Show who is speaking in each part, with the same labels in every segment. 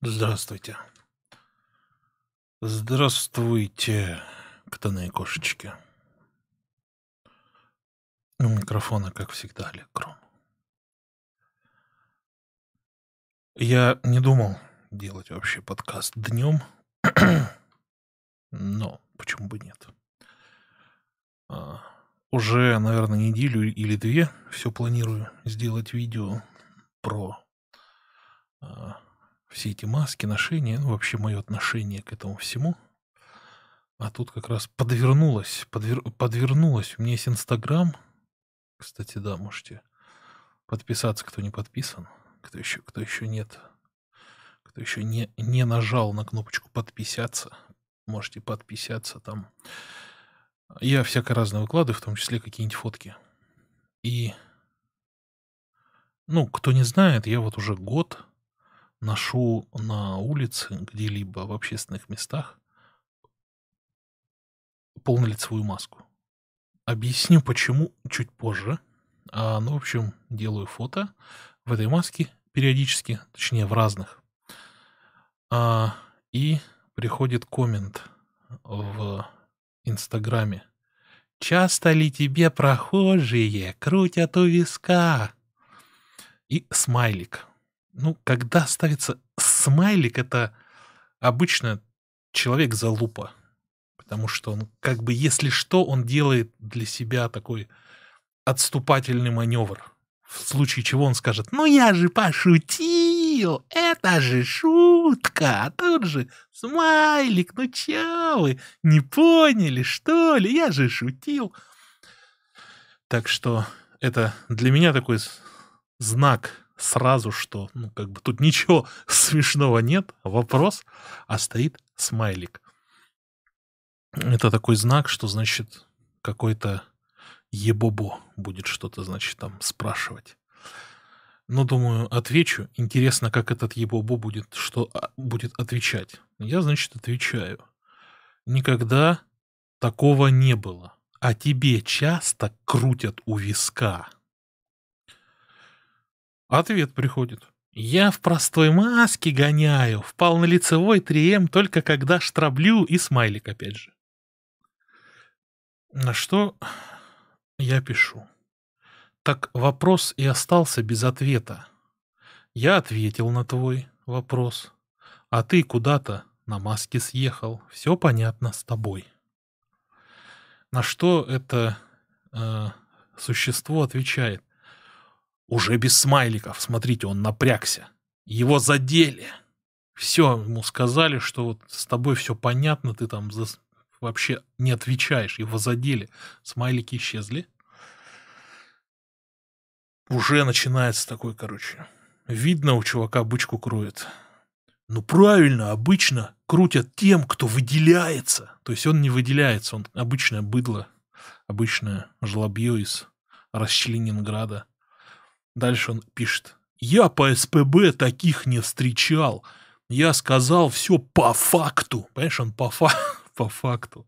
Speaker 1: Здравствуйте. Здравствуйте, котаны и кошечки. У микрофона, как всегда, Олег Кром. Я не думал делать вообще подкаст днем, но почему бы нет? А, уже, наверное, неделю или две все планирую сделать видео про а, все эти маски, ношения, ну, вообще мое отношение к этому всему. А тут как раз подвернулось, подвер, подвернулось. У меня есть Инстаграм. Кстати, да, можете подписаться, кто не подписан, кто еще, кто еще нет, кто еще не, не нажал на кнопочку подписаться, можете подписаться там. Я всякое разное выкладываю, в том числе какие-нибудь фотки. И, ну, кто не знает, я вот уже год ношу на улице, где-либо в общественных местах полнолицевую маску. Объясню, почему чуть позже. А, ну, в общем, делаю фото в этой маске периодически, точнее, в разных. А, и приходит коммент в Инстаграме. «Часто ли тебе прохожие крутят у виска?» И смайлик. Ну, когда ставится смайлик, это обычно человек залупа. Потому что он, как бы, если что, он делает для себя такой отступательный маневр. В случае чего он скажет, ну я же пошутил, это же шутка, а тут же смайлик, ну чё вы, не поняли, что ли, я же шутил. Так что это для меня такой знак сразу, что, ну, как бы тут ничего смешного нет, вопрос, а стоит смайлик. Это такой знак, что, значит, какой-то ебобо будет что-то, значит, там спрашивать. Но, думаю, отвечу. Интересно, как этот ебобо будет, что а, будет отвечать. Я, значит, отвечаю. Никогда такого не было. А тебе часто крутят у виска. Ответ приходит. Я в простой маске гоняю, в полнолицевой 3М только когда штраблю и смайлик опять же. На что я пишу. Так вопрос и остался без ответа. Я ответил на твой вопрос, а ты куда-то на маске съехал. Все понятно с тобой. На что это э, существо отвечает. Уже без смайликов. Смотрите, он напрягся. Его задели. Все, ему сказали, что вот с тобой все понятно, ты там за... вообще не отвечаешь. Его задели. Смайлики исчезли. Уже начинается такой, короче. Видно, у чувака бычку кроет. Ну правильно, обычно крутят тем, кто выделяется. То есть он не выделяется, он обычное быдло, обычное жлобье из Расчленинграда. Дальше он пишет. Я по СПБ таких не встречал. Я сказал все по факту. Понимаешь, он по, фа по факту.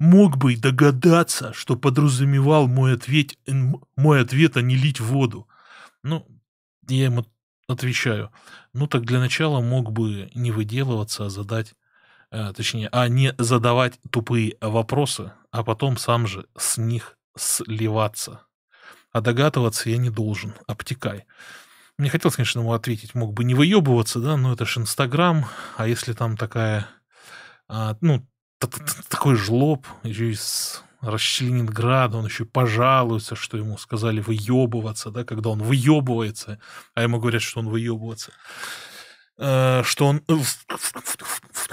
Speaker 1: Мог бы и догадаться, что подразумевал мой ответ, мой ответ, а не лить воду. Ну, я ему отвечаю. Ну, так для начала мог бы не выделываться, а задать, э, точнее, а не задавать тупые вопросы, а потом сам же с них сливаться. А догадываться я не должен. Обтекай. Мне хотелось, конечно, ему ответить, мог бы не выебываться, да, но это же Инстаграм, а если там такая, а, ну, такой жлоб, еще из Расчленинграда, он еще пожалуется, что ему сказали выебываться, да, когда он выебывается, а ему говорят, что он выебывается, э, что он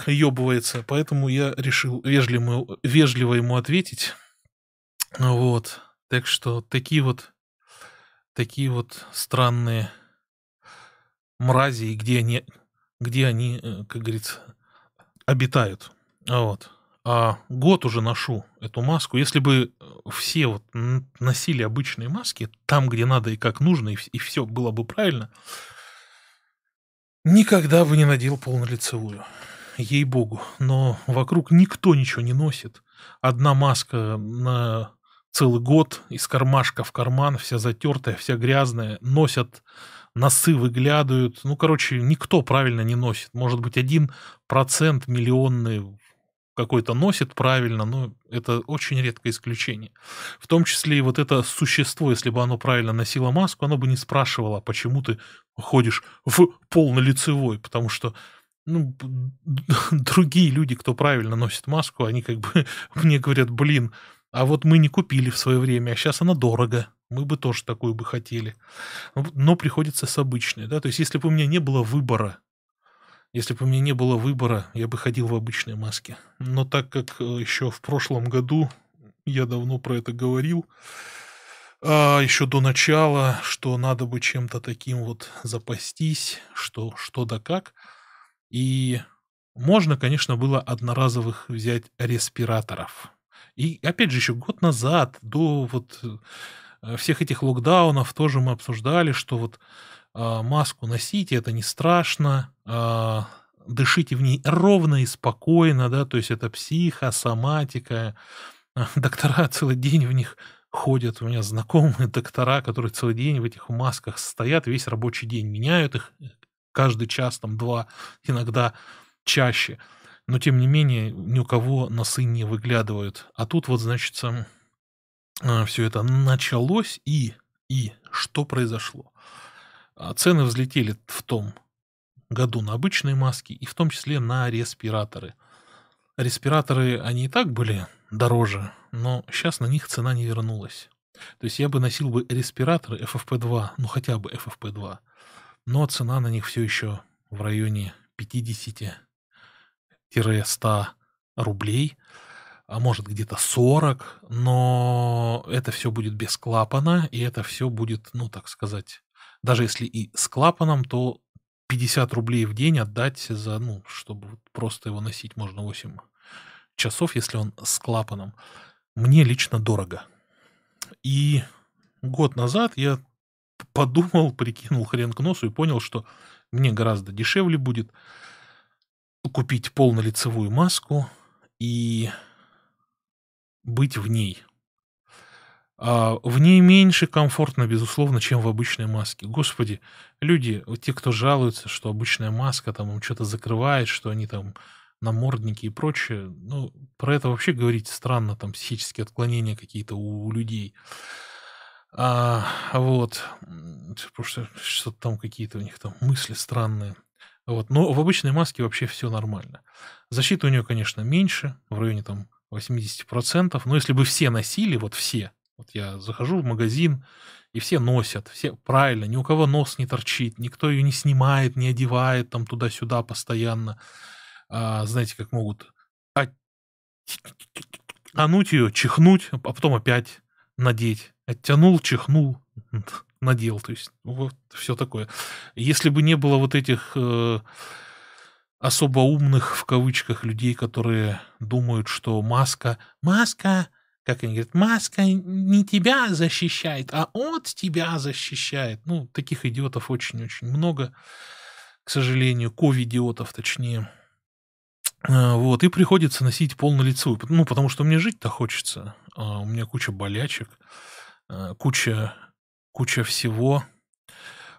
Speaker 1: выебывается, поэтому я решил вежливо, вежливо ему ответить, вот, так что такие вот, такие вот странные мрази, и где они, где они, э, как говорится, обитают. Вот. А год уже ношу эту маску. Если бы все вот носили обычные маски, там, где надо и как нужно, и, и все было бы правильно, никогда бы не надел полнолицевую. Ей-богу. Но вокруг никто ничего не носит. Одна маска на целый год из кармашка в карман, вся затертая, вся грязная, носят носы выглядывают. Ну, короче, никто правильно не носит. Может быть, один процент миллионный какой-то носит правильно, но это очень редкое исключение. В том числе и вот это существо, если бы оно правильно носило маску, оно бы не спрашивало, «А почему ты ходишь в полнолицевой, потому что ну, другие люди, кто правильно носит маску, они как бы мне говорят, блин, а вот мы не купили в свое время, а сейчас она дорого. Мы бы тоже такую бы хотели. Но приходится с обычной, да. То есть, если бы у меня не было выбора, если бы у меня не было выбора, я бы ходил в обычной маске. Но так как э, еще в прошлом году, я давно про это говорил, а, еще до начала, что надо бы чем-то таким вот запастись, что, что да как. И можно, конечно, было одноразовых взять респираторов. И опять же, еще год назад, до вот э, всех этих локдаунов, тоже мы обсуждали, что вот а, маску носите, это не страшно, а, дышите в ней ровно и спокойно, да, то есть это психосоматика. Доктора целый день в них ходят. У меня знакомые доктора, которые целый день в этих масках стоят, весь рабочий день меняют их каждый час, там, два, иногда чаще но тем не менее ни у кого носы не выглядывают. А тут вот, значит, а, все это началось, и, и что произошло? А, цены взлетели в том году на обычные маски, и в том числе на респираторы. Респираторы, они и так были дороже, но сейчас на них цена не вернулась. То есть я бы носил бы респираторы FFP2, ну хотя бы FFP2, но цена на них все еще в районе 50 100 рублей, а может где-то 40, но это все будет без клапана, и это все будет, ну, так сказать, даже если и с клапаном, то 50 рублей в день отдать за, ну, чтобы просто его носить можно 8 часов, если он с клапаном, мне лично дорого. И год назад я подумал, прикинул хрен к носу и понял, что мне гораздо дешевле будет купить полнолицевую маску и быть в ней. А в ней меньше комфортно, безусловно, чем в обычной маске. Господи, люди, те, кто жалуются, что обычная маска там им что-то закрывает, что они там намордники и прочее, ну, про это вообще говорить странно, там психические отклонения какие-то у, у людей. А, вот, потому что что-то там какие-то у них там мысли странные. Вот. Но в обычной маске вообще все нормально. Защита у нее, конечно, меньше, в районе там 80%. Но если бы все носили, вот все, вот я захожу в магазин, и все носят, все правильно, ни у кого нос не торчит, никто ее не снимает, не одевает там туда-сюда постоянно. А, знаете, как могут оттянуть ее, чихнуть, а потом опять надеть. Оттянул, чихнул надел. То есть вот все такое. Если бы не было вот этих э, особо умных, в кавычках, людей, которые думают, что маска... Маска, как они говорят, маска не тебя защищает, а от тебя защищает. Ну, таких идиотов очень-очень много, к сожалению, ковидиотов точнее. Э, вот, и приходится носить полнолицевую. Ну, потому что мне жить-то хочется. А у меня куча болячек, э, куча куча всего.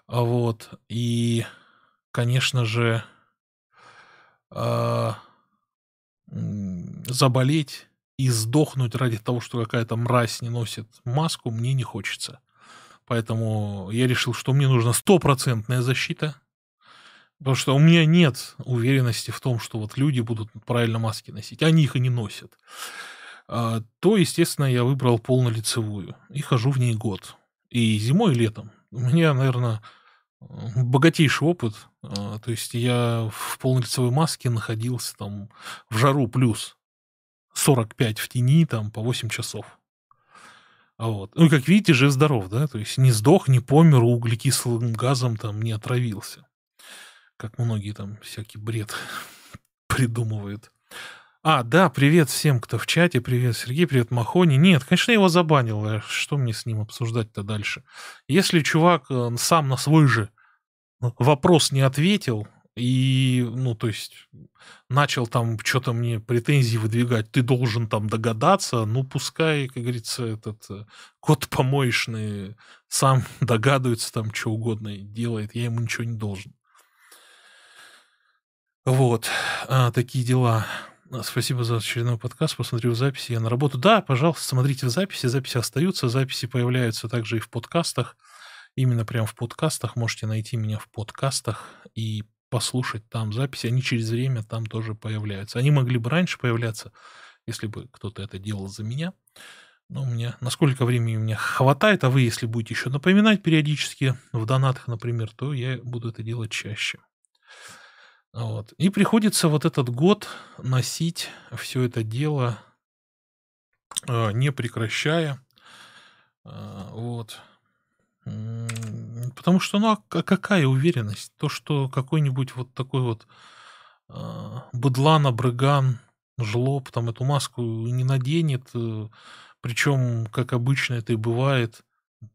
Speaker 1: А вот. И, конечно же, э, заболеть и сдохнуть ради того, что какая-то мразь не носит маску, мне не хочется. Поэтому я решил, что мне нужна стопроцентная защита. Потому что у меня нет уверенности в том, что вот люди будут правильно маски носить. Они их и не носят. А, то, естественно, я выбрал полнолицевую. И хожу в ней год и зимой, и летом. У меня, наверное, богатейший опыт. А, то есть я в полнолицевой маске находился там в жару плюс 45 в тени там по 8 часов. Вот. Ну, как видите, жив-здоров, да? То есть не сдох, не помер, углекислым газом там не отравился. Как многие там всякий бред придумывают. А, да, привет всем, кто в чате. Привет, Сергей, привет, Махони. Нет, конечно, я его забанил. А что мне с ним обсуждать-то дальше? Если чувак э, сам на свой же вопрос не ответил, И, ну, то есть, начал там что-то мне претензии выдвигать, ты должен там догадаться, ну, пускай, как говорится, этот э, кот помоечный сам догадывается там что угодно и делает, я ему ничего не должен. Вот, а, такие дела. Спасибо за очередной подкаст. Посмотрю в записи. Я на работу. Да, пожалуйста, смотрите в записи. Записи остаются. Записи появляются также и в подкастах. Именно прям в подкастах. Можете найти меня в подкастах и послушать там записи. Они через время там тоже появляются. Они могли бы раньше появляться, если бы кто-то это делал за меня. Но у меня, насколько времени у меня хватает, а вы, если будете еще напоминать периодически в донатах, например, то я буду это делать чаще. Вот. И приходится вот этот год носить все это дело, э, не прекращая. Э, вот. Потому что, ну, а, а какая уверенность? То, что какой-нибудь вот такой вот э, быдлан, абрыган, жлоб там эту маску не наденет, причем, как обычно это и бывает,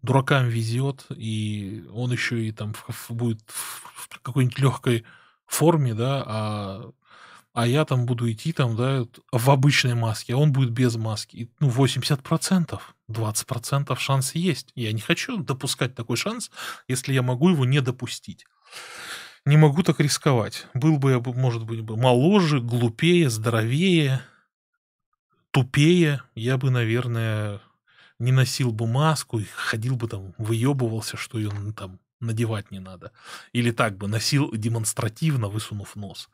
Speaker 1: дуракам везет, и он еще и там будет в какой-нибудь легкой форме, да, а, а я там буду идти там, да, в обычной маске, а он будет без маски. И, ну, 80%, 20% шанс есть. Я не хочу допускать такой шанс, если я могу его не допустить. Не могу так рисковать. Был бы я, может быть, моложе, глупее, здоровее, тупее, я бы, наверное, не носил бы маску и ходил бы там, выебывался, что ее там надевать не надо. Или так бы носил демонстративно, высунув нос.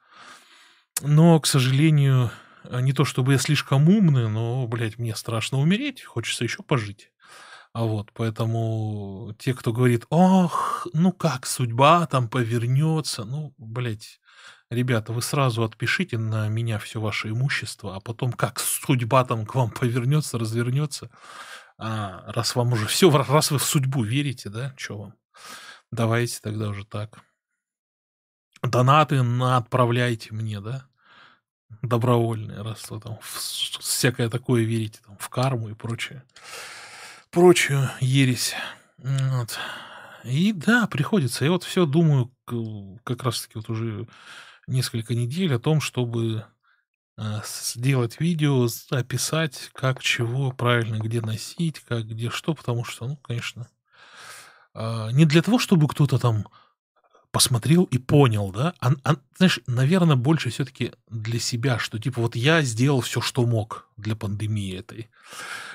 Speaker 1: Но, к сожалению, не то чтобы я слишком умный, но, блядь, мне страшно умереть, хочется еще пожить. А вот, поэтому те, кто говорит, ох, ну как судьба там повернется, ну, блядь, ребята, вы сразу отпишите на меня все ваше имущество, а потом как судьба там к вам повернется, развернется, а, раз вам уже все, раз вы в судьбу верите, да, что вам? Давайте тогда уже так. Донаты на отправляйте мне, да? Добровольные, раз вы там в всякое такое верите, там, в карму и прочее. Прочую ересь. Вот. И да, приходится. Я вот все думаю как раз-таки вот уже несколько недель о том, чтобы э, сделать видео, описать, как чего правильно, где носить, как где что, потому что, ну, конечно, не для того, чтобы кто-то там посмотрел и понял, да, а, а знаешь, наверное, больше все-таки для себя, что типа вот я сделал все, что мог для пандемии этой.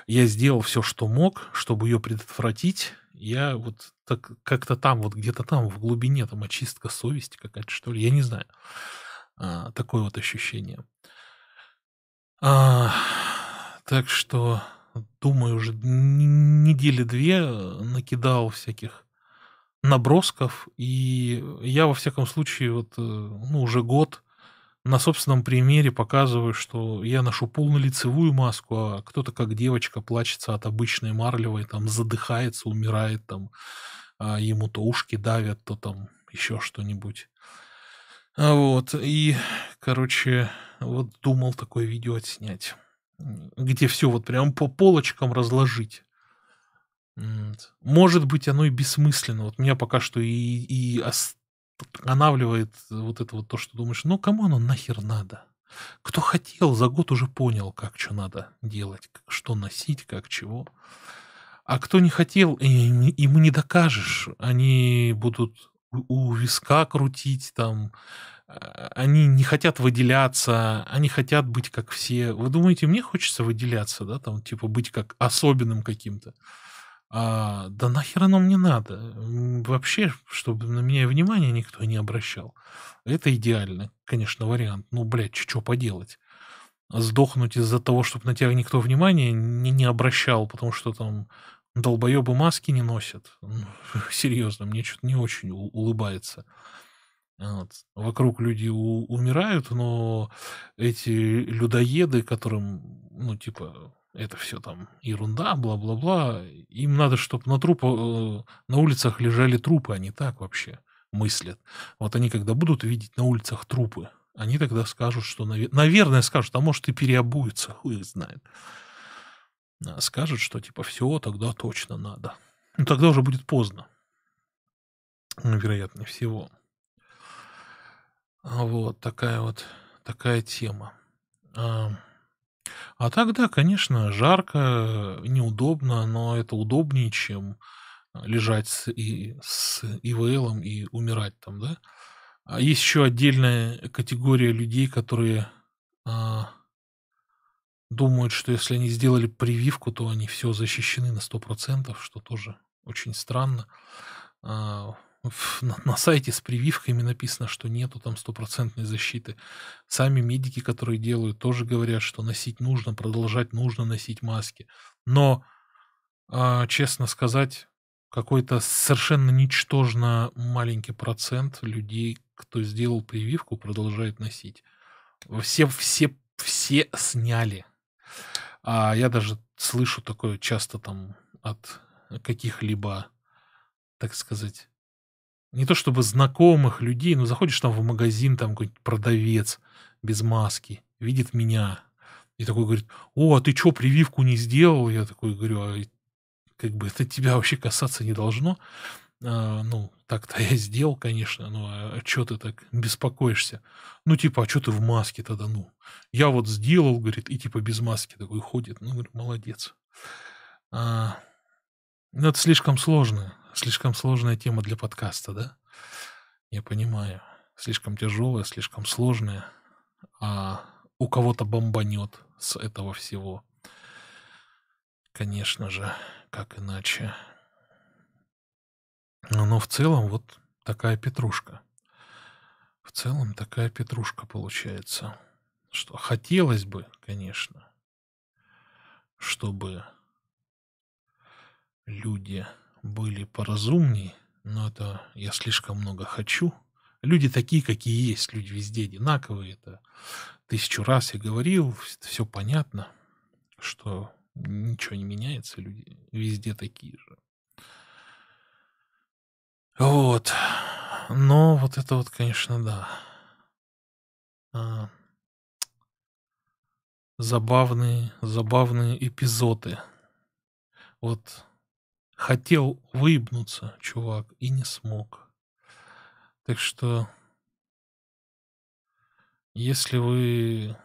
Speaker 1: Я сделал все, что мог, чтобы ее предотвратить. Я вот так как-то там, вот где-то там в глубине, там очистка совести какая-то, что ли, я не знаю. А, такое вот ощущение. А, так что думаю, уже недели две э, накидал всяких набросков, и я, во всяком случае, вот, э, ну, уже год на собственном примере показываю, что я ношу полнолицевую маску, а кто-то как девочка плачется от обычной марлевой, там, задыхается, умирает, там, а ему то ушки давят, то там еще что-нибудь. А вот, и, короче, вот думал такое видео отснять где все вот прям по полочкам разложить. Может быть, оно и бессмысленно. Вот меня пока что и, и останавливает вот это вот то, что думаешь, ну кому оно нахер надо? Кто хотел, за год уже понял, как что надо делать, что носить, как чего. А кто не хотел, ему не докажешь. Они будут у виска крутить, там, они не хотят выделяться, они хотят быть как все. Вы думаете, мне хочется выделяться, да, там, типа, быть как особенным каким-то? А, да нахер оно мне надо? Вообще, чтобы на меня внимания никто не обращал. Это идеально, конечно, вариант. Ну, блядь, что поделать? Сдохнуть из-за того, чтобы на тебя никто внимания не, не обращал, потому что там долбоебы маски не носят. Ну, серьезно, мне что-то не очень улыбается. Вот. Вокруг люди у- умирают, но эти людоеды, которым, ну, типа, это все там ерунда, бла-бла-бла, им надо, чтобы на трупа, э, на улицах лежали трупы, они так вообще мыслят. Вот они, когда будут видеть на улицах трупы, они тогда скажут, что, наве- наверное, скажут, а может и переобуются, хуй их знает. А скажут, что типа все, тогда точно надо. Ну, тогда уже будет поздно. Вероятнее всего. А, вот такая вот такая тема. А, а да, конечно, жарко, неудобно, но это удобнее, чем а, лежать с и с ИВЛом и умирать там, да. А есть еще отдельная категория людей, которые, а, думают, что если они сделали прививку, то они все защищены на сто процентов, что тоже очень странно. А, ф на на сайте с прививками написано, что нету там стопроцентной защиты. Сами медики, которые делают, тоже говорят, что носить нужно, продолжать нужно носить маски. Но, а, честно сказать, какой-то совершенно ничтожно маленький процент людей, кто сделал прививку, продолжает носить. Все все все сняли. А я даже слышу такое часто там от каких-либо, так сказать, не то чтобы знакомых людей, но заходишь там в магазин, там какой-нибудь продавец без маски, видит меня и такой говорит: "О, а ты чё, прививку не сделал?" Я такой говорю: "А как бы это тебя вообще касаться не должно". А, ну, так-то я сделал, конечно, ну, а чё ты так беспокоишься? Ну, типа, а чё ты в маске тогда, ну? Я вот сделал, говорит, и типа без маски такой ходит. Ну, говорю, молодец. А, ну, это слишком сложно, слишком сложная тема для подкаста, да? Я понимаю. Слишком тяжелая, слишком сложная. А у кого-то бомбанет с этого всего. Конечно же, как иначе. Но но в целом вот такая петрушка. В целом такая петрушка получается. Что хотелось бы, конечно, чтобы люди были поразумнее, но это я слишком много хочу. Люди такие, какие есть, люди везде одинаковые. Это тысячу раз я говорил, все понятно, что ничего не меняется, люди везде такие же. Вот. Но вот это вот, конечно, да. А, забавные, забавные эпизоды. Вот хотел выебнуться, чувак, и не смог. Так что, если вы,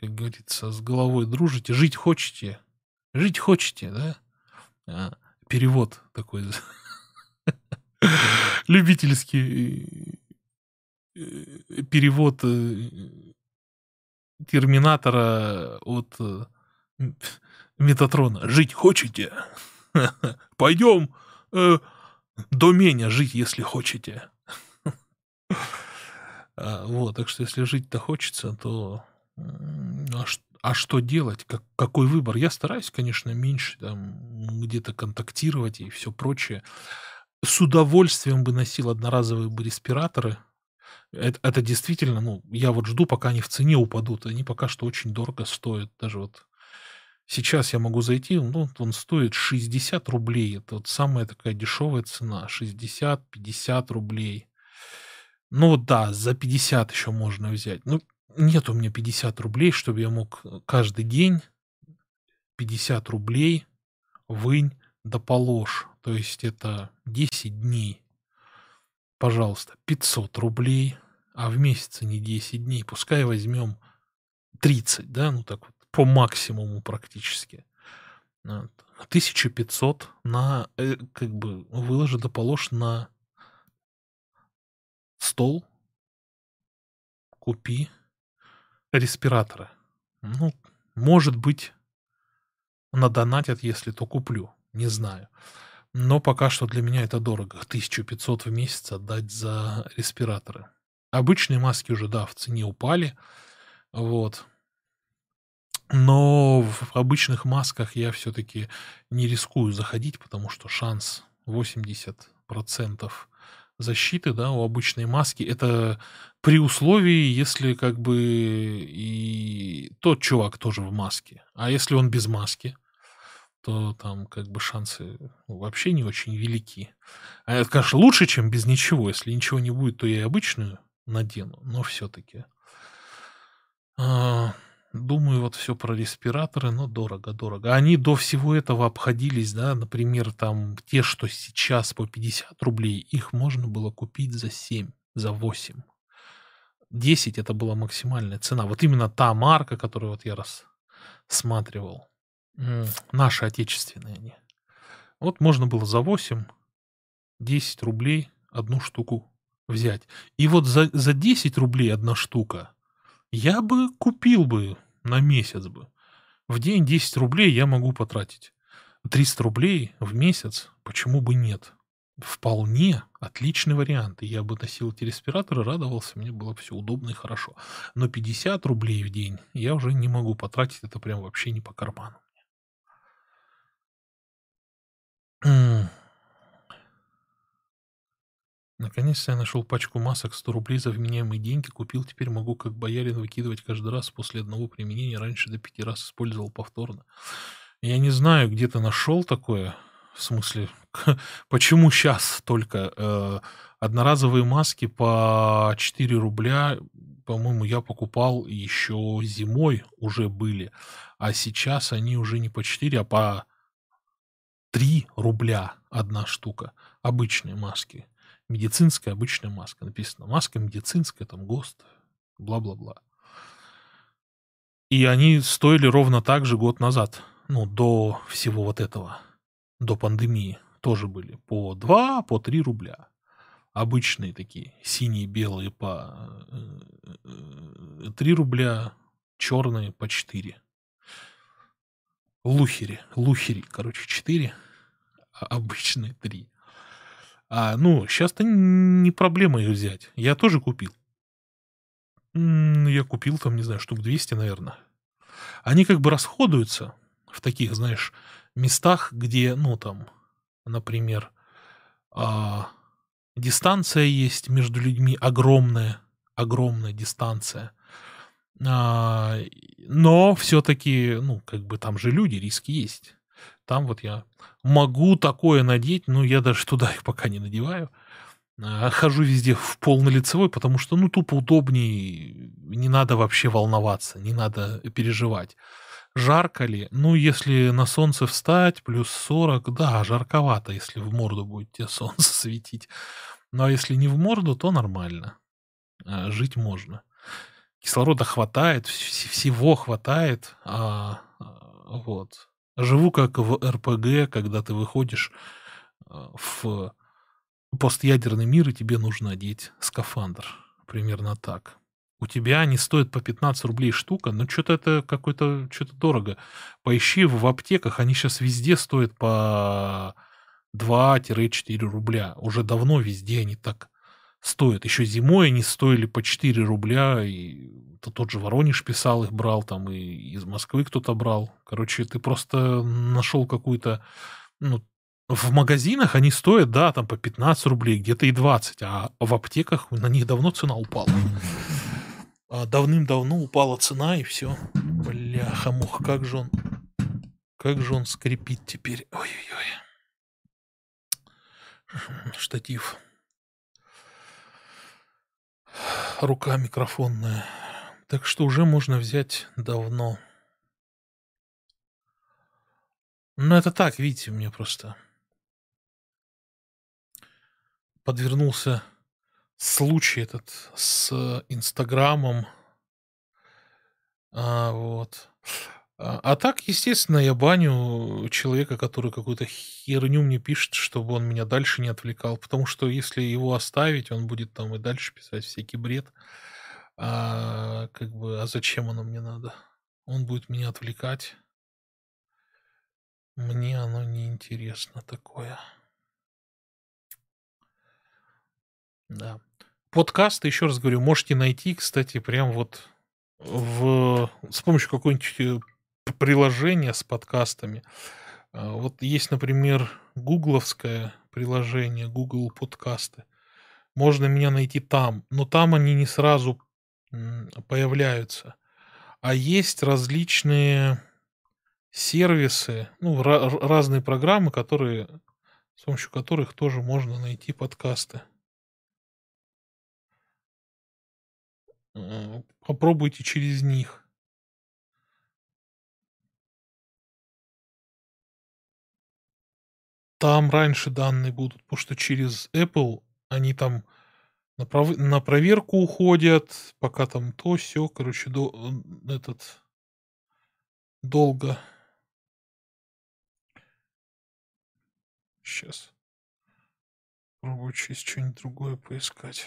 Speaker 1: как говорится, с головой дружите, жить хочете, жить хочете, да? А, перевод такой любительский э, перевод э, Терминатора от э, Метатрона. Жить хочете? Пойдем э, до меня жить, если хотите. А, вот, так что если жить-то хочется, то а, а что делать? Как, какой выбор? Я стараюсь, конечно, меньше там где-то контактировать и все прочее с удовольствием бы носил одноразовые бы респираторы. Это, это действительно, ну, я вот жду, пока они в цене упадут. Они пока что очень дорого стоят. Даже вот сейчас я могу зайти, ну, он стоит 60 рублей. Это вот самая такая дешевая цена. 60-50 рублей. Ну да, за 50 еще можно взять. Ну, нет у меня 50 рублей, чтобы я мог каждый день 50 рублей вынь да положь. То есть это 10 дней. Пожалуйста, 500 рублей. А в месяце не 10 дней. Пускай возьмем 30, да, ну так вот, по максимуму практически. Вот. 1500 на, э, как бы, выложи да положь на стол, купи респираторы. Ну, может быть, надонатят, если то куплю. Не знаю. Но пока что для меня это дорого. 1500 в месяц отдать за респираторы. Обычные маски уже, да, в цене упали. Вот. Но в обычных масках я все-таки не рискую заходить, потому что шанс 80% защиты, да, у обычной маски. Это при условии, если как бы и тот чувак тоже в маске. А если он без маски? то там как бы шансы вообще не очень велики. А это, конечно, лучше, чем без ничего. Если ничего не будет, то я и обычную надену, но все-таки. Думаю, вот все про респираторы, но дорого-дорого. Они до всего этого обходились, да, например, там те, что сейчас по 50 рублей, их можно было купить за 7, за 8. 10 это была максимальная цена. Вот именно та марка, которую вот я рассматривал. Наши отечественные они. Вот можно было за 8, 10 рублей одну штуку взять. И вот за, за 10 рублей одна штука я бы купил бы на месяц бы. В день 10 рублей я могу потратить. 300 рублей в месяц, почему бы нет? Вполне отличный вариант. Я бы носил эти респираторы, радовался, мне было все удобно и хорошо. Но 50 рублей в день я уже не могу потратить, это прям вообще не по карману. Наконец-то я нашел пачку масок 100 рублей за вменяемые деньги. Купил, теперь могу как боярин выкидывать каждый раз после одного применения. Раньше до пяти раз использовал повторно. Я не знаю, где ты нашел такое. В смысле, почему сейчас только э, одноразовые маски по 4 рубля, по-моему, я покупал еще зимой уже были, а сейчас они уже не по 4, а по 3 рубля одна штука. Обычные маски. Медицинская обычная маска. Написано маска медицинская, там ГОСТ, бла-бла-бла. И они стоили ровно так же год назад. Ну, до всего вот этого. До пандемии тоже были. По 2, по 3 рубля. Обычные такие. Синие, белые по 3 э, рубля. Черные по 4. Лухери. Лухери, короче, 4. А обычные 3. А, ну, сейчас-то не проблема их взять. Я тоже купил. Я купил там, не знаю, штук 200, наверное. Они как бы расходуются в таких, знаешь, местах, где, ну, там, например, а, дистанция есть между людьми огромная, огромная дистанция. А, но все-таки, ну, как бы там же люди, риски есть. Там вот я могу такое надеть, но я даже туда их пока не надеваю. А, хожу везде в полнолицевой, потому что, ну, тупо удобнее, не надо вообще волноваться, не надо переживать. Жарко ли? Ну, если на солнце встать, плюс 40, да, жарковато, если в морду будет тебе солнце светить. Ну, а если не в морду, то нормально. А, жить можно. Кислорода хватает, всего хватает. А, вот. Живу как в РПГ, когда ты выходишь а, в постъядерный мир, и тебе нужно одеть скафандр. Примерно так. У тебя они стоят по 15 рублей штука, но что-то это какой-то, что-то дорого. Поищи в аптеках, они сейчас везде стоят по 2-4 рубля. Уже давно везде они так стоят. Еще зимой они стоили по 4 рубля, и то тот же Воронеж писал, их брал, там и из Москвы кто-то брал. Короче, ты просто нашел какую-то... Ну, в магазинах они стоят, да, там по 15 рублей, где-то и 20, а в аптеках на них давно цена упала. А давным-давно упала цена, и все. Бляха-муха, как же он... Как же он скрипит теперь. Ой-ой-ой. Штатив рука микрофонная. Так что уже можно взять давно. Ну, это так, видите, мне просто подвернулся случай этот с Инстаграмом. А, вот. А, а так, естественно, я баню человека, который какую-то херню мне пишет, чтобы он меня дальше не отвлекал. Потому что если его оставить, он будет там и дальше писать всякий бред. А как бы, а зачем оно мне надо? Он будет меня отвлекать. Мне оно не интересно такое. Да. Подкасты, еще раз говорю, можете найти, кстати, прям вот в, с помощью какой-нибудь э, приложение с подкастами. А, вот есть, например, гугловское приложение, Google подкасты. Можно меня найти там, но там они не сразу появляются. А есть различные сервисы, ну, разные программы, которые, с помощью которых тоже можно найти подкасты. Попробуйте через них. Там раньше данные будут, потому что через Apple они там На, пров... на проверку уходят, пока там то, все, короче, до... этот долго. Сейчас. Пробую через что-нибудь другое поискать.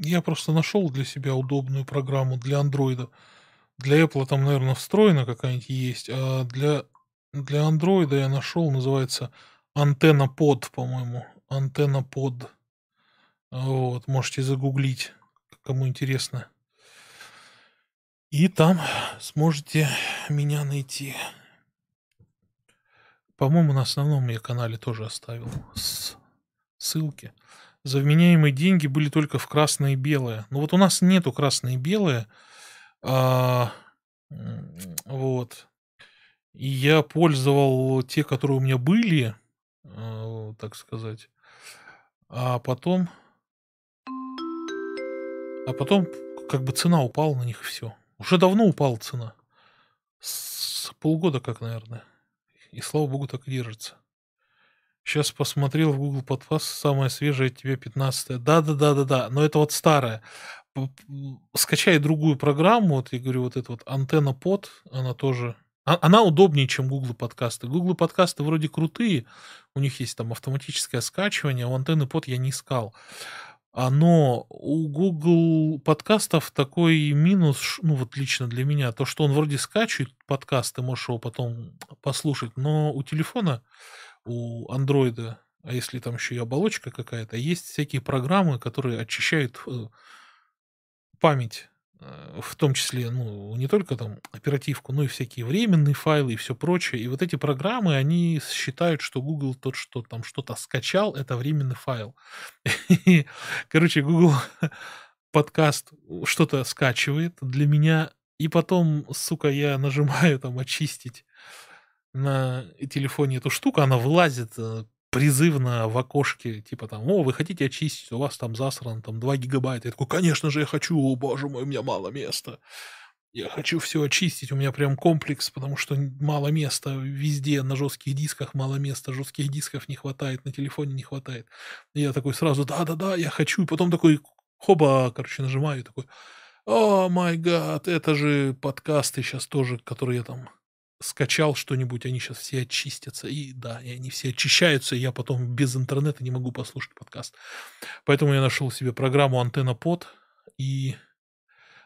Speaker 1: Я просто нашел для себя удобную программу для андроида. Для Apple там, наверное, встроена какая-нибудь есть, а для, для андроида я нашел, называется Антенна под, по-моему. Антенна под. Вот, можете загуглить, кому интересно. И там сможете меня найти. По-моему, на основном я канале тоже оставил ссылки. За вменяемые деньги были только в красное и белое. Ну вот у нас нету красное и белое. А, вот. И я пользовал те, которые у меня были, а, так сказать. А потом... А потом как бы цена упала на них все. Уже давно упала цена. С полгода как, наверное. И слава богу, так и держится. Сейчас посмотрел в Google Podcast, самое свежее тебе 15 Да-да-да-да-да, но это вот старое. Скачай другую программу, вот я говорю, вот эта вот антенна под, она тоже... А, она удобнее, чем Google подкасты. Google подкасты вроде крутые, у них есть там автоматическое скачивание, а у антенны под я не искал. А, но у Google подкастов такой минус, ну вот лично для меня, то, что он вроде скачивает подкаст, ты можешь его потом послушать, но у телефона у андроида, а если там еще и оболочка какая-то, есть всякие программы, которые очищают э, память, э, в том числе, ну, не только там оперативку, но и всякие временные файлы и все прочее. И вот эти программы, они считают, что Google тот, что там что-то скачал, это временный файл. Короче, Google подкаст что-то скачивает для меня, и потом, сука, я нажимаю там очистить на телефоне эту штуку, она вылазит э, призывно в окошке, типа там, о, вы хотите очистить, у вас там засрано там 2 гигабайта. Я такой, конечно же, я хочу, о, боже мой, у меня мало места. Я хочу все очистить, у меня прям комплекс, потому что мало места везде, на жестких дисках мало места, жестких дисков не хватает, на телефоне не хватает. И я такой сразу, да-да-да, я хочу, и потом такой, хоба, короче, нажимаю, такой, о май гад, это же подкасты сейчас тоже, которые я там скачал что-нибудь, они сейчас все очистятся. И да, и они все очищаются, и я потом без интернета не могу послушать подкаст. Поэтому я нашел себе программу Антенна Под, и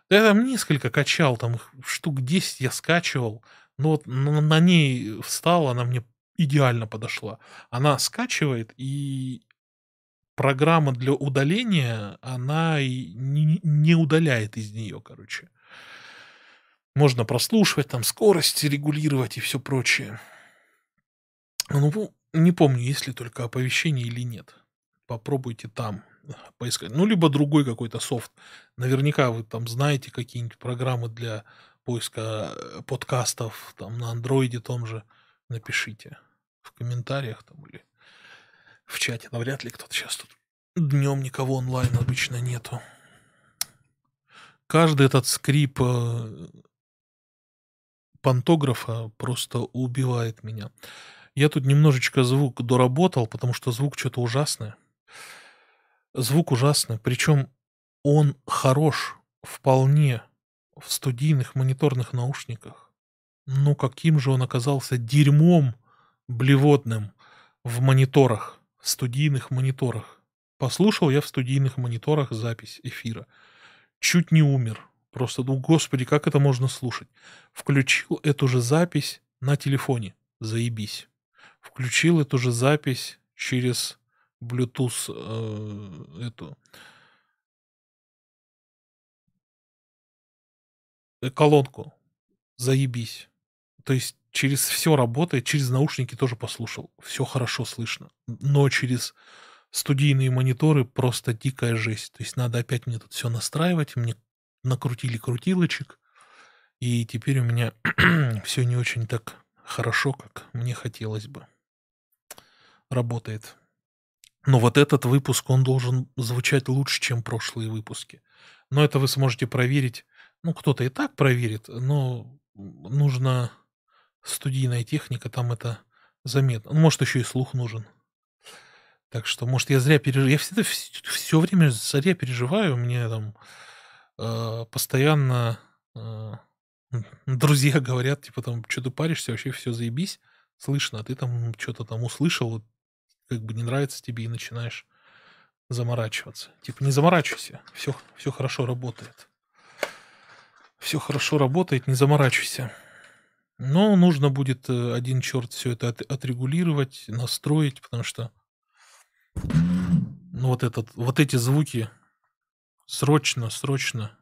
Speaker 1: да, я там несколько качал, там штук 10 я скачивал, но вот на, ней встала, она мне идеально подошла. Она скачивает, и программа для удаления, она не, не удаляет из нее, короче. Можно прослушивать, там скорость регулировать и все прочее. Ну, не помню, есть ли только оповещение или нет. Попробуйте там поискать. Ну, либо другой какой-то софт. Наверняка вы там знаете какие-нибудь программы для поиска э, подкастов там на андроиде том же. Напишите в комментариях там или в чате. Навряд ли кто-то сейчас тут днем никого онлайн обычно нету. Каждый этот скрип э, пантографа просто убивает меня. Я тут немножечко звук доработал, потому что звук что-то ужасное. Звук ужасный, причем он хорош вполне в студийных мониторных наушниках. Но каким же он оказался дерьмом блевотным в мониторах, в студийных мониторах. Послушал я в студийных мониторах запись эфира. Чуть не умер. Просто, ну, господи, как это можно слушать? Включил эту же запись на телефоне. Заебись. Включил эту же запись через Bluetooth э, эту э, колонку. Заебись. То есть через все работает, через наушники тоже послушал. Все хорошо слышно. Но через студийные мониторы просто дикая жесть. То есть надо опять мне тут все настраивать. Мне накрутили крутилочек, и теперь у меня все не очень так хорошо, как мне хотелось бы. Работает. Но вот этот выпуск, он должен звучать лучше, чем прошлые выпуски. Но это вы сможете проверить. Ну, кто-то и так проверит, но нужно студийная техника, там это заметно. Ну, может, еще и слух нужен. Так что, может, я зря переживаю. Я всегда все время зря переживаю. Мне там э, постоянно э, друзья говорят, типа, там, что ты паришься, вообще все заебись, слышно, а ты там что-то там услышал, как бы не нравится тебе, и начинаешь заморачиваться. Типа, не заморачивайся, все, все хорошо работает. Все хорошо работает, не заморачивайся. Но нужно будет э, один черт все это от, отрегулировать, настроить, потому что ну, вот, этот, вот эти звуки срочно, срочно,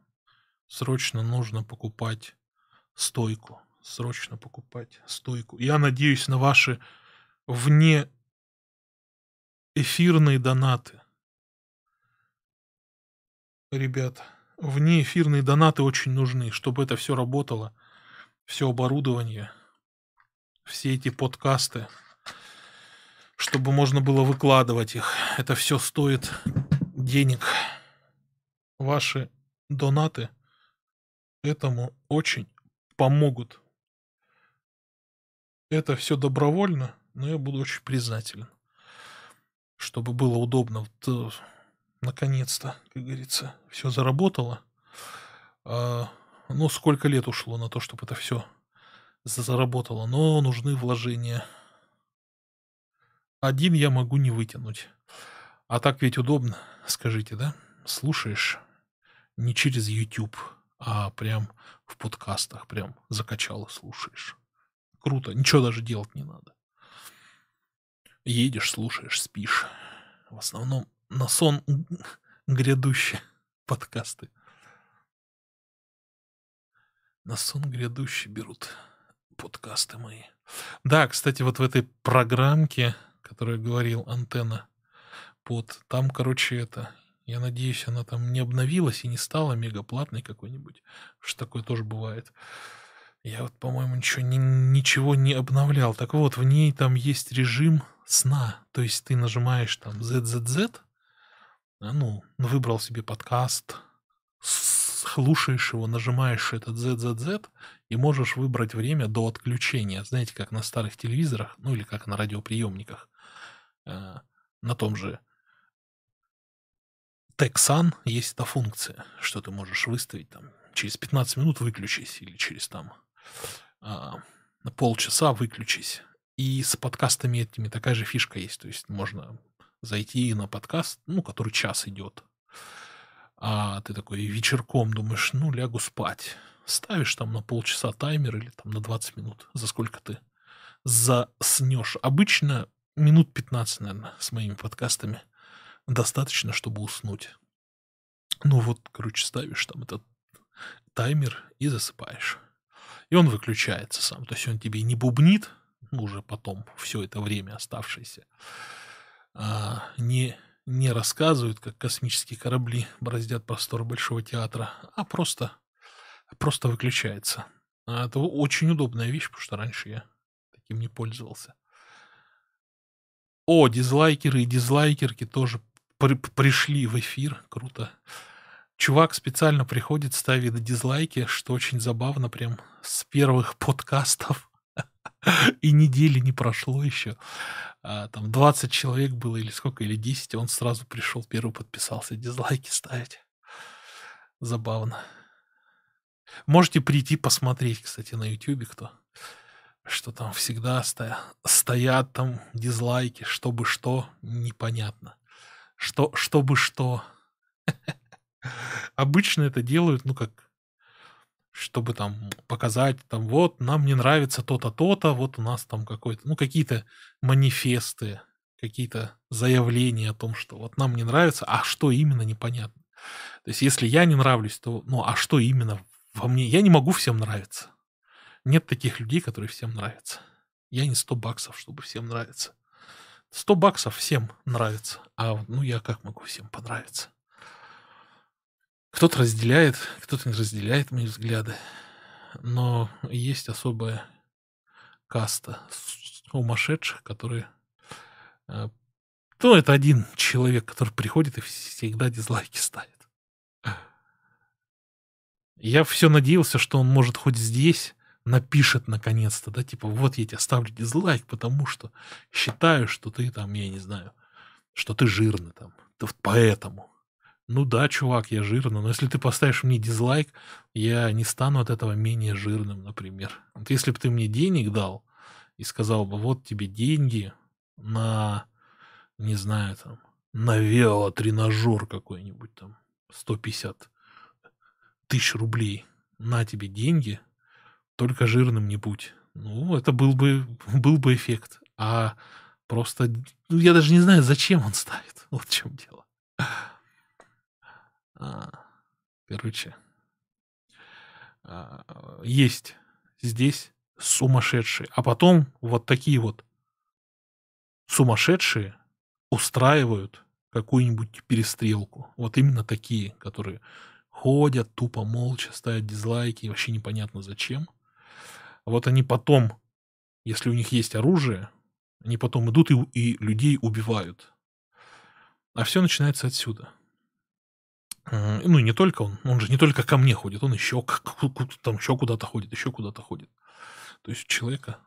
Speaker 1: срочно нужно покупать стойку. Срочно покупать стойку. Я надеюсь на ваши вне эфирные донаты. Ребята, вне эфирные донаты очень нужны, чтобы это все работало. Все оборудование, все эти подкасты, чтобы можно было выкладывать их. Это все стоит денег. Ваши донаты этому очень помогут. Это все добровольно, но я буду очень признателен. Чтобы было удобно. Вот, э, наконец-то, как говорится, все заработало. А, ну, сколько лет ушло на то, чтобы это все заработало. Но нужны вложения. Один я могу не вытянуть. А так ведь удобно, скажите, да? Слушаешь не через YouTube, а прям в подкастах, прям закачал и слушаешь. Круто, ничего даже делать не надо. Едешь, слушаешь, спишь. В основном на сон грядущие подкасты. На сон грядущий берут подкасты мои. Да, кстати, вот в этой программке, которую говорил Антенна, под, там, короче, это, я надеюсь, она там не обновилась и не стала мегаплатной какой-нибудь. Что такое тоже бывает. Я вот, по-моему, ничего не, ничего не обновлял. Так вот, в ней там есть режим сна. То есть ты нажимаешь там ZZZ, а, ну, выбрал себе подкаст, слушаешь его, нажимаешь этот ZZZ и можешь выбрать время до отключения. Знаете, как на старых телевизорах, ну или как на радиоприемниках. Э, на том же Texan есть эта функция, что ты можешь выставить там через 15 минут выключись или через там а, полчаса выключись. И с подкастами этими такая же фишка есть. То есть можно зайти на подкаст, ну, который час идет. А ты такой вечерком думаешь, ну, лягу спать. Ставишь там на полчаса таймер или там на 20 минут, за сколько ты заснешь. Обычно минут 15, наверное, с моими подкастами достаточно, чтобы уснуть. Ну вот, короче, ставишь там этот таймер и засыпаешь. И он выключается сам. То есть он тебе не бубнит, уже потом, все это время оставшееся, а, не, не рассказывают, как космические корабли бороздят простор Большого театра, а просто, просто выключается. А это очень удобная вещь, потому что раньше я таким не пользовался. О, дизлайкеры и дизлайкерки тоже при пришли в эфир. Круто. Чувак специально приходит, ставит дизлайки, что очень забавно, прям с первых подкастов. И недели не прошло еще. А, там 20 человек было или сколько, или 10, он сразу пришел, первый подписался, дизлайки ставить. Забавно. Можете прийти посмотреть, кстати, на YouTube, кто что там всегда стоят, стоят там дизлайки, чтобы что, непонятно. Что, чтобы что. Обычно это делают, ну, как, чтобы там показать, там, вот, нам не нравится то-то, то-то, вот у нас там какой-то, ну, какие-то манифесты, какие-то заявления о том, что вот нам не нравится, а что именно, непонятно. То есть, если я не нравлюсь, то, ну, а что именно во мне? Я не могу всем нравиться. Нет таких людей, которые всем нравятся. Я не 100 баксов, чтобы всем нравиться. 100 баксов всем нравится. А ну я как могу всем понравиться? Кто-то разделяет, кто-то не разделяет мои взгляды. Но есть особая каста сумасшедших, которые... Э, ну, это один человек, который приходит и всегда дизлайки ставит. Я все надеялся, что он может хоть здесь напишет наконец-то, да, типа, вот я тебе ставлю дизлайк, потому что считаю, что ты там, я не знаю, что ты жирный там, поэтому. Ну да, чувак, я жирный, но если ты поставишь мне дизлайк, я не стану от этого менее жирным, например. Вот если бы ты мне денег дал и сказал бы, вот тебе деньги на, не знаю, там, на велотренажер какой-нибудь там, 150 тысяч рублей, на тебе деньги, только жирным не будь. Ну, это был бы, был бы эффект. А просто, ну, я даже не знаю, зачем он ставит. Вот в чем дело. А, короче, а, есть здесь сумасшедшие. А потом вот такие вот сумасшедшие устраивают какую-нибудь перестрелку. Вот именно такие, которые ходят тупо молча, ставят дизлайки, вообще непонятно зачем. Вот они потом, если у них есть оружие, они потом идут и, и людей убивают. А все начинается отсюда. Ну, не только он. Он же не только ко мне ходит, он еще, там, еще куда-то ходит, еще куда-то ходит. То есть у человека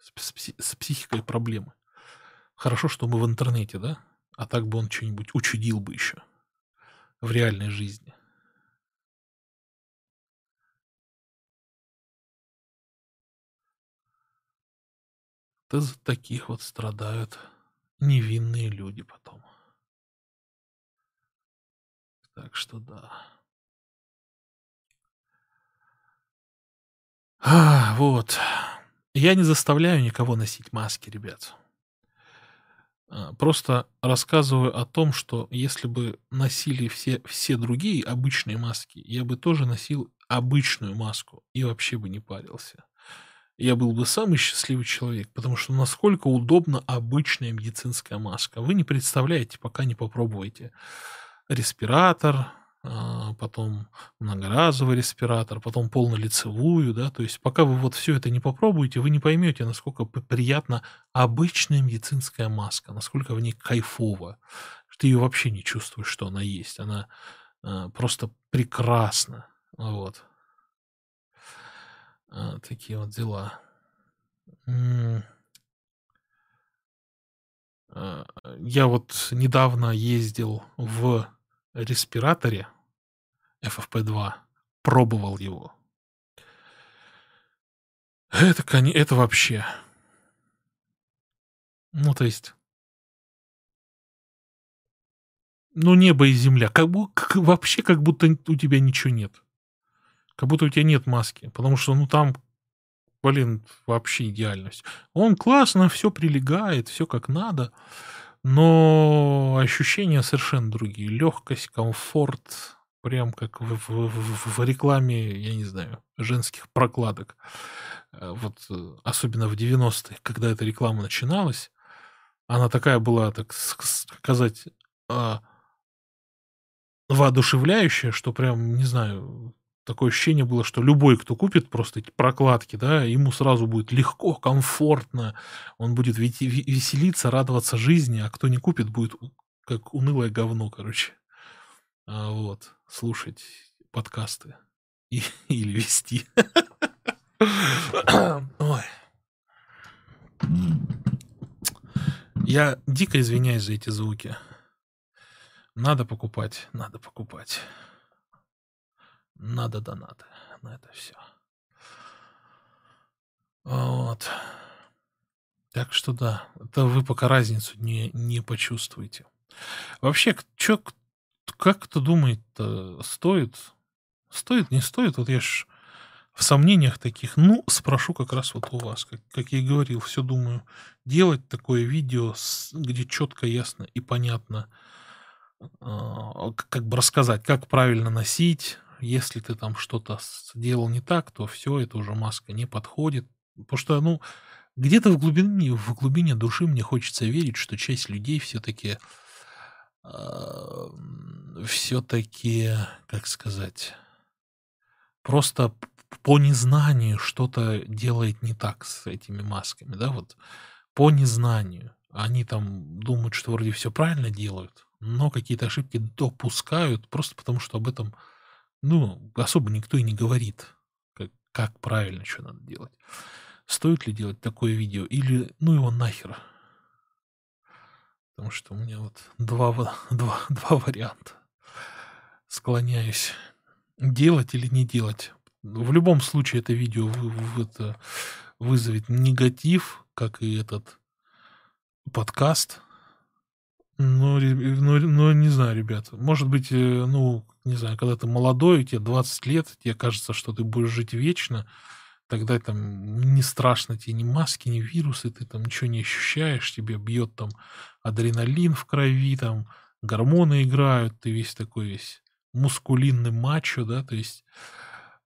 Speaker 1: с, с, с психикой проблемы. Хорошо, что мы в интернете, да? А так бы он что-нибудь учудил бы еще в реальной жизни. Да за таких вот страдают невинные люди потом. Так что да. А, вот. Я не заставляю никого носить маски, ребят. А, просто рассказываю о том, что если бы носили все, все другие обычные маски, я бы тоже носил обычную маску и вообще бы не парился я был бы самый счастливый человек, потому что насколько удобна обычная медицинская маска. Вы не представляете, пока не попробуете. Респиратор, а, потом многоразовый респиратор, потом полнолицевую, да, то есть пока вы вот все это не попробуете, вы не поймете, насколько приятна обычная медицинская маска, насколько в ней кайфово, ты ее вообще не чувствуешь, что она есть, она а, просто прекрасна, вот. А, такие вот дела. А, я вот недавно ездил в респираторе FFP2, пробовал его. Это, это вообще. Ну, то есть... Ну, небо и земля. Как, как, вообще, как будто у тебя ничего нет. Как будто у тебя нет маски. Потому что, ну, там, блин, вообще идеальность. Он классно, все прилегает, все как надо. Но ощущения совершенно другие. Легкость, комфорт, прям как в, в, в, в рекламе, я не знаю, женских прокладок. Э, вот э, особенно в 90-е, когда эта реклама начиналась, она такая была, так сказать, а, воодушевляющая, что прям, не знаю, такое ощущение было, что любой, кто купит просто эти прокладки, да, ему сразу будет легко, комфортно, он будет веселиться, радоваться жизни, а кто не купит, будет как унылое говно, короче. А, вот, слушать подкасты и, или вести. Ой. Я дико извиняюсь за эти звуки. Надо покупать, надо покупать. Надо донаты на это все. Вот. Так что да, это вы пока разницу не, не почувствуете. Вообще, чё, как кто думает, стоит? Стоит, не стоит? Вот я ж в сомнениях таких, ну, спрошу как раз вот у вас, как, как я и говорил, все думаю, делать такое видео, где четко, ясно и понятно, а, как бы рассказать, как правильно носить, если ты там что-то сделал не так, то все, это уже маска не подходит. Потому что, ну, где-то в глубине, в глубине души мне хочется верить, что часть людей все-таки э, все-таки, как сказать, просто по незнанию что-то делает не так с этими масками, да, вот по незнанию. Они там думают, что вроде все правильно делают, но какие-то ошибки допускают просто потому, что об этом Ну, особо никто и не говорит, как, как правильно, что надо делать. Стоит ли делать такое видео или ну его нахер. Потому что у меня вот два, два, два варианта. Склоняюсь делать или не делать. В любом случае это видео вы, вы, это вызовет негатив, как и этот подкаст. Ну, ну, ну, не знаю, ребята. Может быть, э, ну, не знаю, когда ты молодой, тебе 20 лет, тебе кажется, что ты будешь жить вечно, тогда там не страшно тебе ни маски, ни вирусы, ты там ничего не ощущаешь, тебе бьет там адреналин в крови, там гормоны играют, ты весь такой весь мускулинный мачо, да, то есть...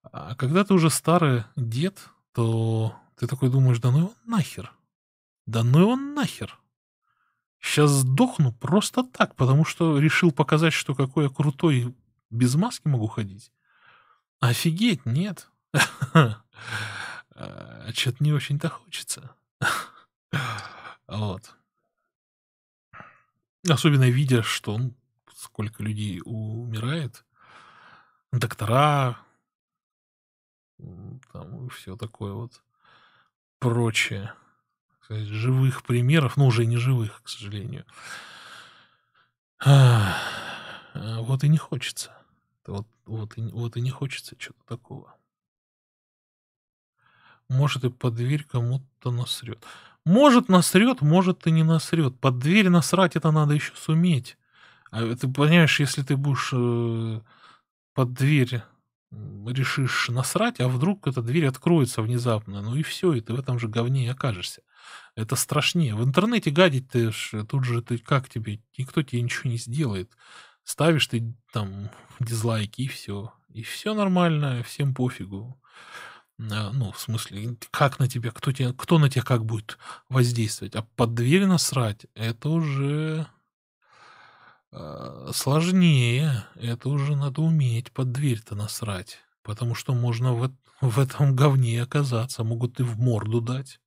Speaker 1: А когда ты уже старый дед, то ты такой думаешь, да ну его нахер. Да ну его нахер. Сейчас сдохну просто так, потому что решил показать, что какой я крутой без маски могу ходить. Офигеть, нет. А, Что-то не очень-то хочется. Вот. Особенно видя, что ну, сколько людей умирает. Доктора, там все такое вот прочее. Сказать, живых примеров, ну, уже не живых, к сожалению. А, вот и не хочется. Вот, вот, и, вот и не хочется чего-то такого. Может, и под дверь кому-то насрет. Может, насрет, может, и не насрет. Под дверь насрать это надо еще суметь. А ты понимаешь, если ты будешь э, под дверь решишь насрать, а вдруг эта дверь откроется внезапно, ну и все, и ты в этом же говне и окажешься. Это страшнее. В интернете гадить ты тут же ты как тебе, никто тебе ничего не сделает. Ставишь ты там дизлайки и все. И все нормально, всем пофигу. А, ну, в смысле, как на тебя, кто, тебя, кто на тебя как будет воздействовать. А под дверь насрать, это уже сложнее. Это уже надо уметь под дверь-то насрать. Потому что можно в, в этом говне оказаться. Могут и в морду дать.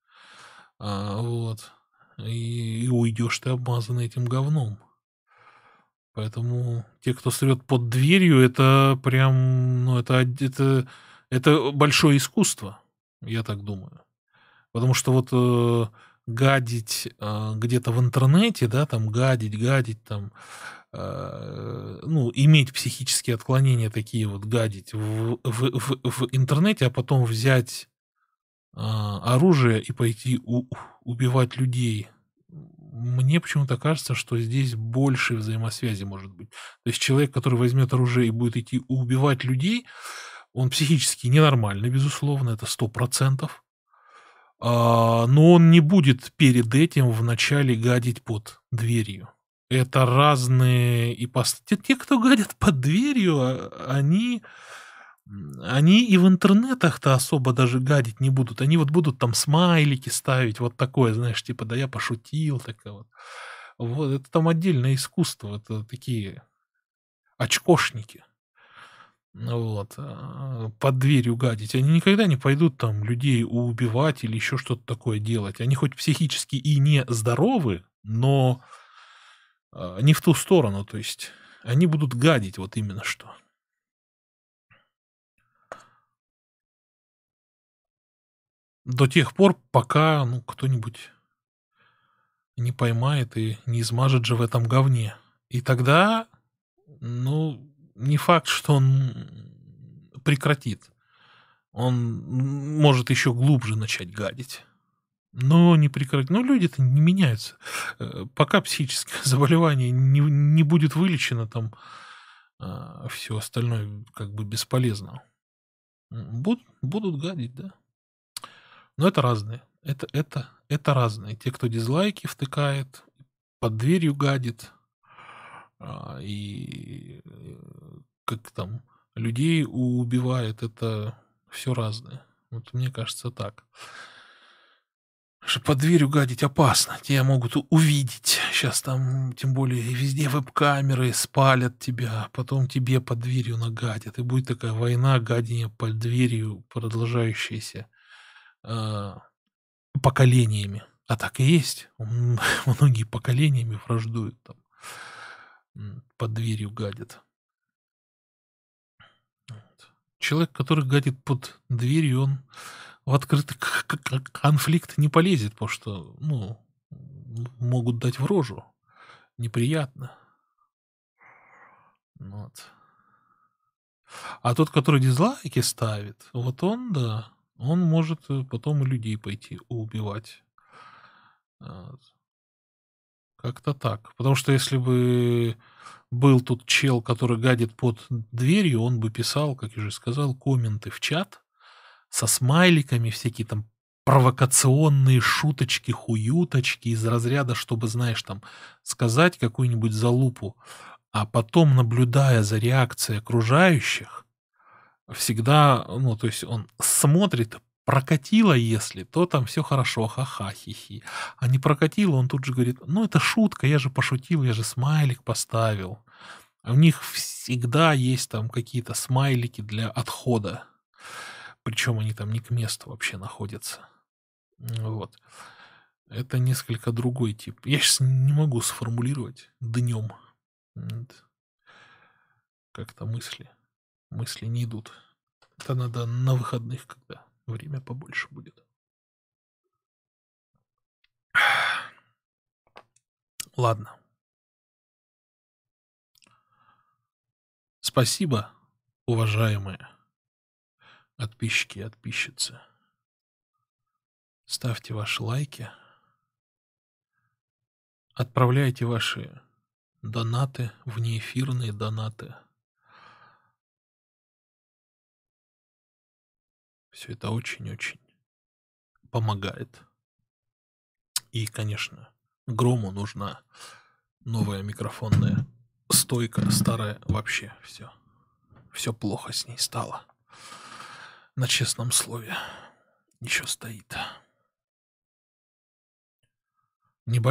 Speaker 1: А, вот. И, и уйдешь ты обмазанный этим говном. Поэтому те, кто срет под дверью, это прям, ну, это, это это большое искусство, я так думаю. Потому что вот э, гадить э, где-то в интернете, да, там гадить, гадить, там, ну, иметь психические отклонения такие вот, гадить в, в, в, в интернете, а потом взять э, оружие и пойти у, убивать людей. Мне почему-то кажется, что здесь больше взаимосвязи может быть. То есть человек, который возьмет оружие и будет идти убивать людей, он психически ненормальный, безусловно, это сто процентов. А, но он не будет перед этим вначале гадить под дверью. Это разные и ипостаси. Те, кто гадят под дверью, а, они, они и в интернетах-то особо даже гадить не будут. Они вот будут там смайлики ставить, вот такое, знаешь, типа, да я пошутил, такое вот. Вот, это там отдельное искусство, это такие очкошники. Вот. А, под дверью гадить. Они никогда не пойдут там людей убивать или еще что-то такое делать. Они хоть психически и не здоровы, но не в ту сторону. То есть они будут гадить вот именно что. До тех пор, пока ну, кто-нибудь не поймает и не измажет же в этом говне. И тогда, ну, не факт, что он прекратит. Он может еще глубже начать гадить. Но не прекратит. Но люди-то не меняются. Э, пока психическое заболевание не, не будет вылечено, там а, все остальное как бы бесполезно. Буд, будут гадить, да. Но это разные. Это, это, это разные. Те, кто дизлайки втыкает, под дверью гадит, а, и э, как там людей убивает, это все разное. Вот мне кажется так. Что под дверью гадить опасно. Тебя могут увидеть. Сейчас там, тем более, везде веб-камеры спалят тебя. Потом тебе под дверью нагадят. И будет такая война гадения под дверью, продолжающаяся э, поколениями. А так и есть. Многие поколениями враждуют там под дверью гадят. Человек, который гадит под дверью, он в открытый конфликт не полезет, потому что, ну, могут дать в рожу. Неприятно. Вот. А тот, который дизлайки ставит, вот он, да, он может э, потом и людей пойти убивать. Вот. Как-то так. Потому что если бы был тут чел, который гадит под дверью, он бы писал, как я уже сказал, комменты в чат со смайликами, всякие там провокационные шуточки, хуюточки из разряда, чтобы, знаешь, там, сказать какую-нибудь залупу, а потом, наблюдая за реакцией окружающих, всегда, ну, то есть он смотрит, прокатило, если, то там все хорошо, ха-ха, хи-хи. А не прокатило, он тут же говорит, ну, это шутка, я же пошутил, я же смайлик поставил. А у них всегда есть там какие-то смайлики для отхода. Причем они там не к месту вообще находятся. Вот. Это несколько другой тип. Я сейчас не могу сформулировать днем. Как-то мысли. Мысли не идут. Это надо на выходных, когда время побольше будет. Ладно. Спасибо, уважаемые подписчики и подписчицы. Ставьте ваши лайки. Отправляйте ваши донаты, внеэфирные донаты. Все это очень-очень помогает. И, конечно, Грому нужна новая микрофонная стойка, старая вообще все. Все плохо с ней стало. На честном слове. Еще стоит.